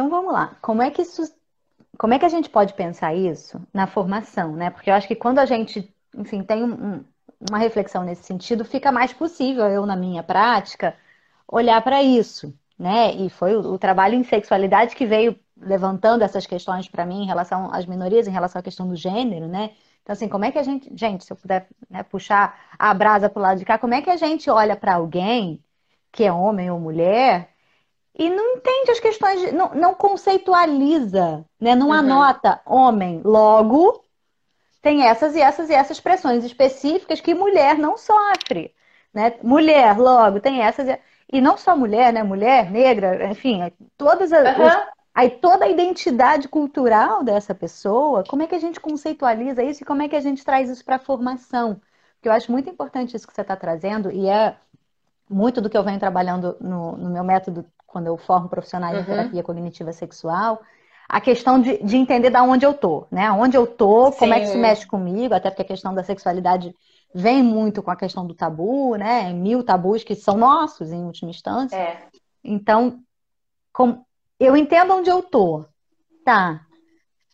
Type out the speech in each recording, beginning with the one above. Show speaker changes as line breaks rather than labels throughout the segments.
Então vamos lá. Como é que isso, como é que a gente pode pensar isso na formação, né? Porque eu acho que quando a gente, enfim, tem um, uma reflexão nesse sentido, fica mais possível eu na minha prática olhar para isso, né? E foi o, o, trabalho em sexualidade que veio levantando essas questões para mim em relação às minorias, em relação à questão do gênero, né? Então, assim, como é que a gente, gente, se eu puder né, puxar a brasa para o lado de cá, como é que a gente olha para alguém que é homem ou mulher e não entende as questões, de, não, não conceitualiza, né? Não uhum. anota homem, logo tem essas e essas e essas pressões específicas que mulher não sofre, né? Mulher, logo, tem essas e, e não só mulher, né? Mulher, negra, enfim, todas as, uhum. os, aí toda a identidade cultural dessa pessoa, como é que a gente conceitualiza isso e como é que a gente traz isso para a formação? Porque eu acho muito importante isso que você está trazendo e é muito do que eu venho trabalhando no, no meu método quando eu formo profissionais uhum. de terapia cognitiva sexual, a questão de, de entender da onde eu tô, né? Onde eu tô, Sim. como é que isso mexe comigo, até porque a questão da sexualidade vem muito com a questão do tabu, né? Mil tabus que são nossos, em última instância. É. Então, com, eu entendo onde eu tô, tá?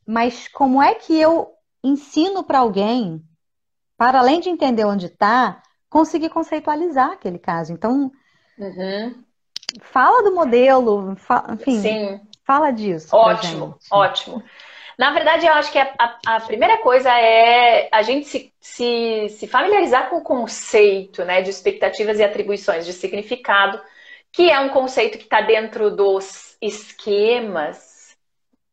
Mas como é que eu ensino para alguém, para além de entender onde tá, conseguir conceitualizar aquele caso? Então, uhum. fala do modelo, enfim, Sim. fala disso.
Ótimo, ótimo. Na verdade, eu acho que a, a, a, primeira coisa é a gente se, se, se familiarizar com o conceito né, de expectativas e atribuições de significado, que é um conceito que está dentro dos esquemas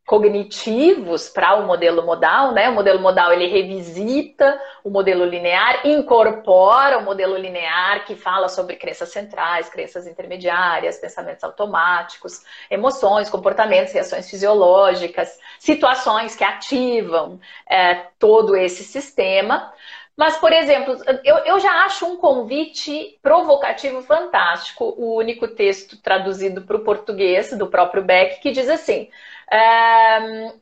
cognitivos para o modelo modal, né? O modelo modal ele revisita o modelo linear, incorpora o modelo linear que fala sobre crenças centrais, crenças intermediárias, pensamentos automáticos, emoções, comportamentos, reações fisiológicas, situações que ativam é, todo esse sistema. Mas, por exemplo, eu, eu já acho um convite provocativo fantástico o único texto traduzido para o português do próprio Beck que diz assim: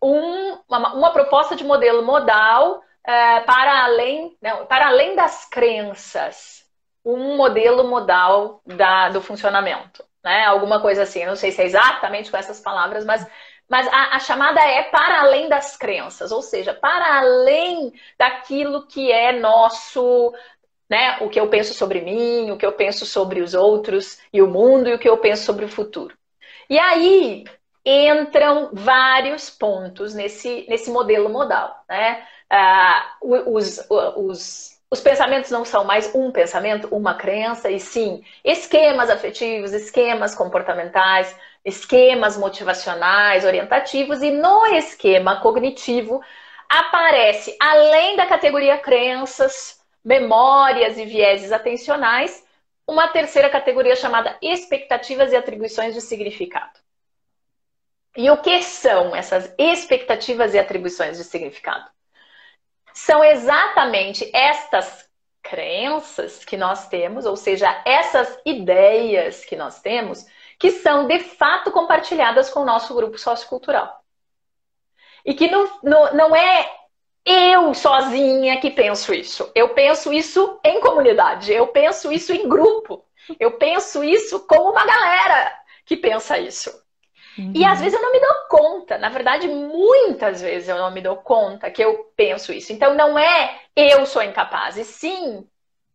um, uma, uma, proposta de modelo modal é, para, além, não, para além das crenças, um modelo modal da, do funcionamento. Né? Alguma coisa assim, não sei se é exatamente com essas palavras, mas, mas a, a chamada é para além das crenças, ou seja, para além daquilo que é nosso né, o que eu penso sobre mim, o que eu penso sobre os outros e o mundo e o que eu penso sobre o futuro. E aí, entram vários pontos nesse, nesse modelo modal. Né? Ah, os, os, os pensamentos não são mais um pensamento, uma crença, e sim esquemas afetivos, esquemas comportamentais, esquemas motivacionais, orientativos, e no esquema cognitivo aparece, além da categoria crenças, memórias e vieses atencionais, uma terceira categoria chamada expectativas e atribuições de significado. E o que são essas expectativas e atribuições de significado? São exatamente estas crenças que nós temos, ou seja, essas ideias que nós temos, que são de fato compartilhadas com o nosso grupo sociocultural. E que não, não, não é eu sozinha que penso isso. Eu penso isso em comunidade, eu penso isso em grupo, eu penso isso como uma galera que pensa isso. Uhum. E às vezes eu não me dou conta, na verdade, muitas vezes eu não me dou conta que eu penso isso. Então não é eu sou incapaz, e sim,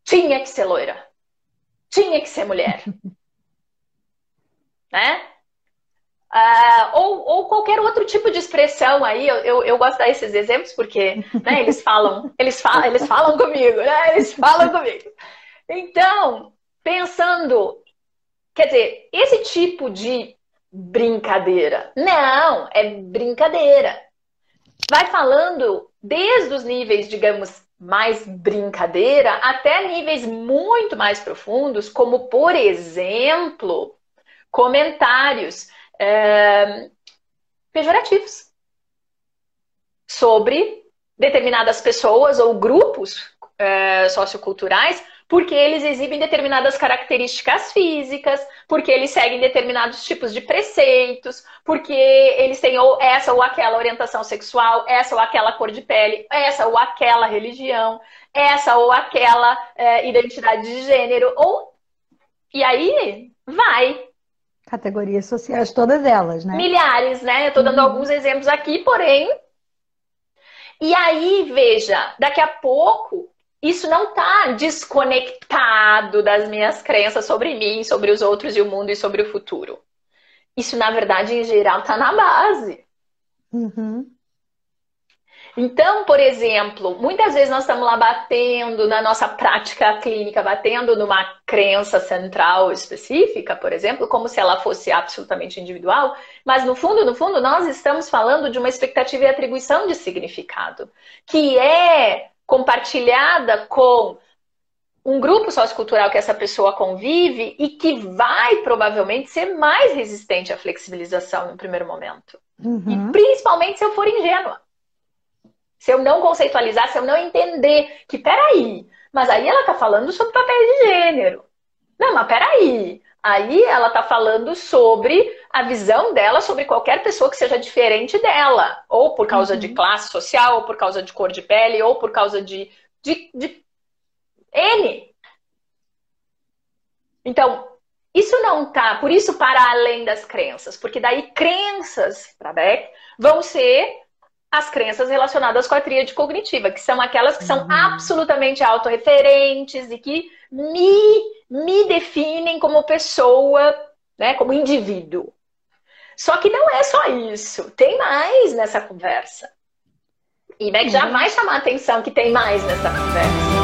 tinha que ser loira, tinha que ser mulher. né? Uh, ou, ou, qualquer outro tipo de expressão aí, eu, eu, eu gosto desses exemplos porque né, eles falam, eles falam, eles falam comigo, né? Eles falam comigo. Então, pensando, quer dizer, esse tipo de brincadeira. Não, é brincadeira. Vai falando desde os níveis, digamos, mais brincadeira até níveis muito mais profundos, como, por exemplo, comentários é, pejorativos sobre determinadas pessoas ou grupos é, socioculturais porque eles exibem determinadas características físicas, porque eles seguem determinados tipos de preceitos, porque eles têm ou essa ou aquela orientação sexual, essa ou aquela cor de pele, essa ou aquela religião, essa ou aquela é, identidade de gênero, ou e aí vai.
Categorias sociais, todas elas, né?
Milhares, né? Eu tô dando uhum. alguns exemplos aqui, porém. E aí, veja, daqui a pouco, isso não tá desconectado das minhas crenças sobre mim, sobre os outros e o mundo e sobre o futuro. Isso, na verdade, em geral, tá na base. Uhum. Então, por exemplo, muitas vezes nós estamos lá batendo na nossa prática clínica, batendo numa crença central específica, por exemplo, como se ela fosse absolutamente individual, mas no fundo, no fundo, nós estamos falando de uma expectativa e atribuição de significado, que é compartilhada com um grupo sociocultural que essa pessoa convive e que vai provavelmente ser mais resistente à flexibilização no primeiro momento. Uhum. E principalmente se eu for ingênua. Se eu não conceitualizar, se eu não entender que, peraí, mas aí ela tá falando sobre papel de gênero. Não, mas peraí. Aí ela tá falando sobre a visão dela sobre qualquer pessoa que seja diferente dela. Ou por causa uhum. de classe social, ou por causa de cor de pele, ou por causa de, de, de N. Então, isso não tá, por isso para além das crenças, porque daí crenças, para Beck, vão ser as crenças relacionadas com a tríade cognitiva, que são aquelas que são uhum. absolutamente autorreferentes e que me, me definem como pessoa, né, como indivíduo. Só que não é só isso, tem mais nessa conversa. E Beck uhum. já vai chamar a atenção que tem mais nessa conversa.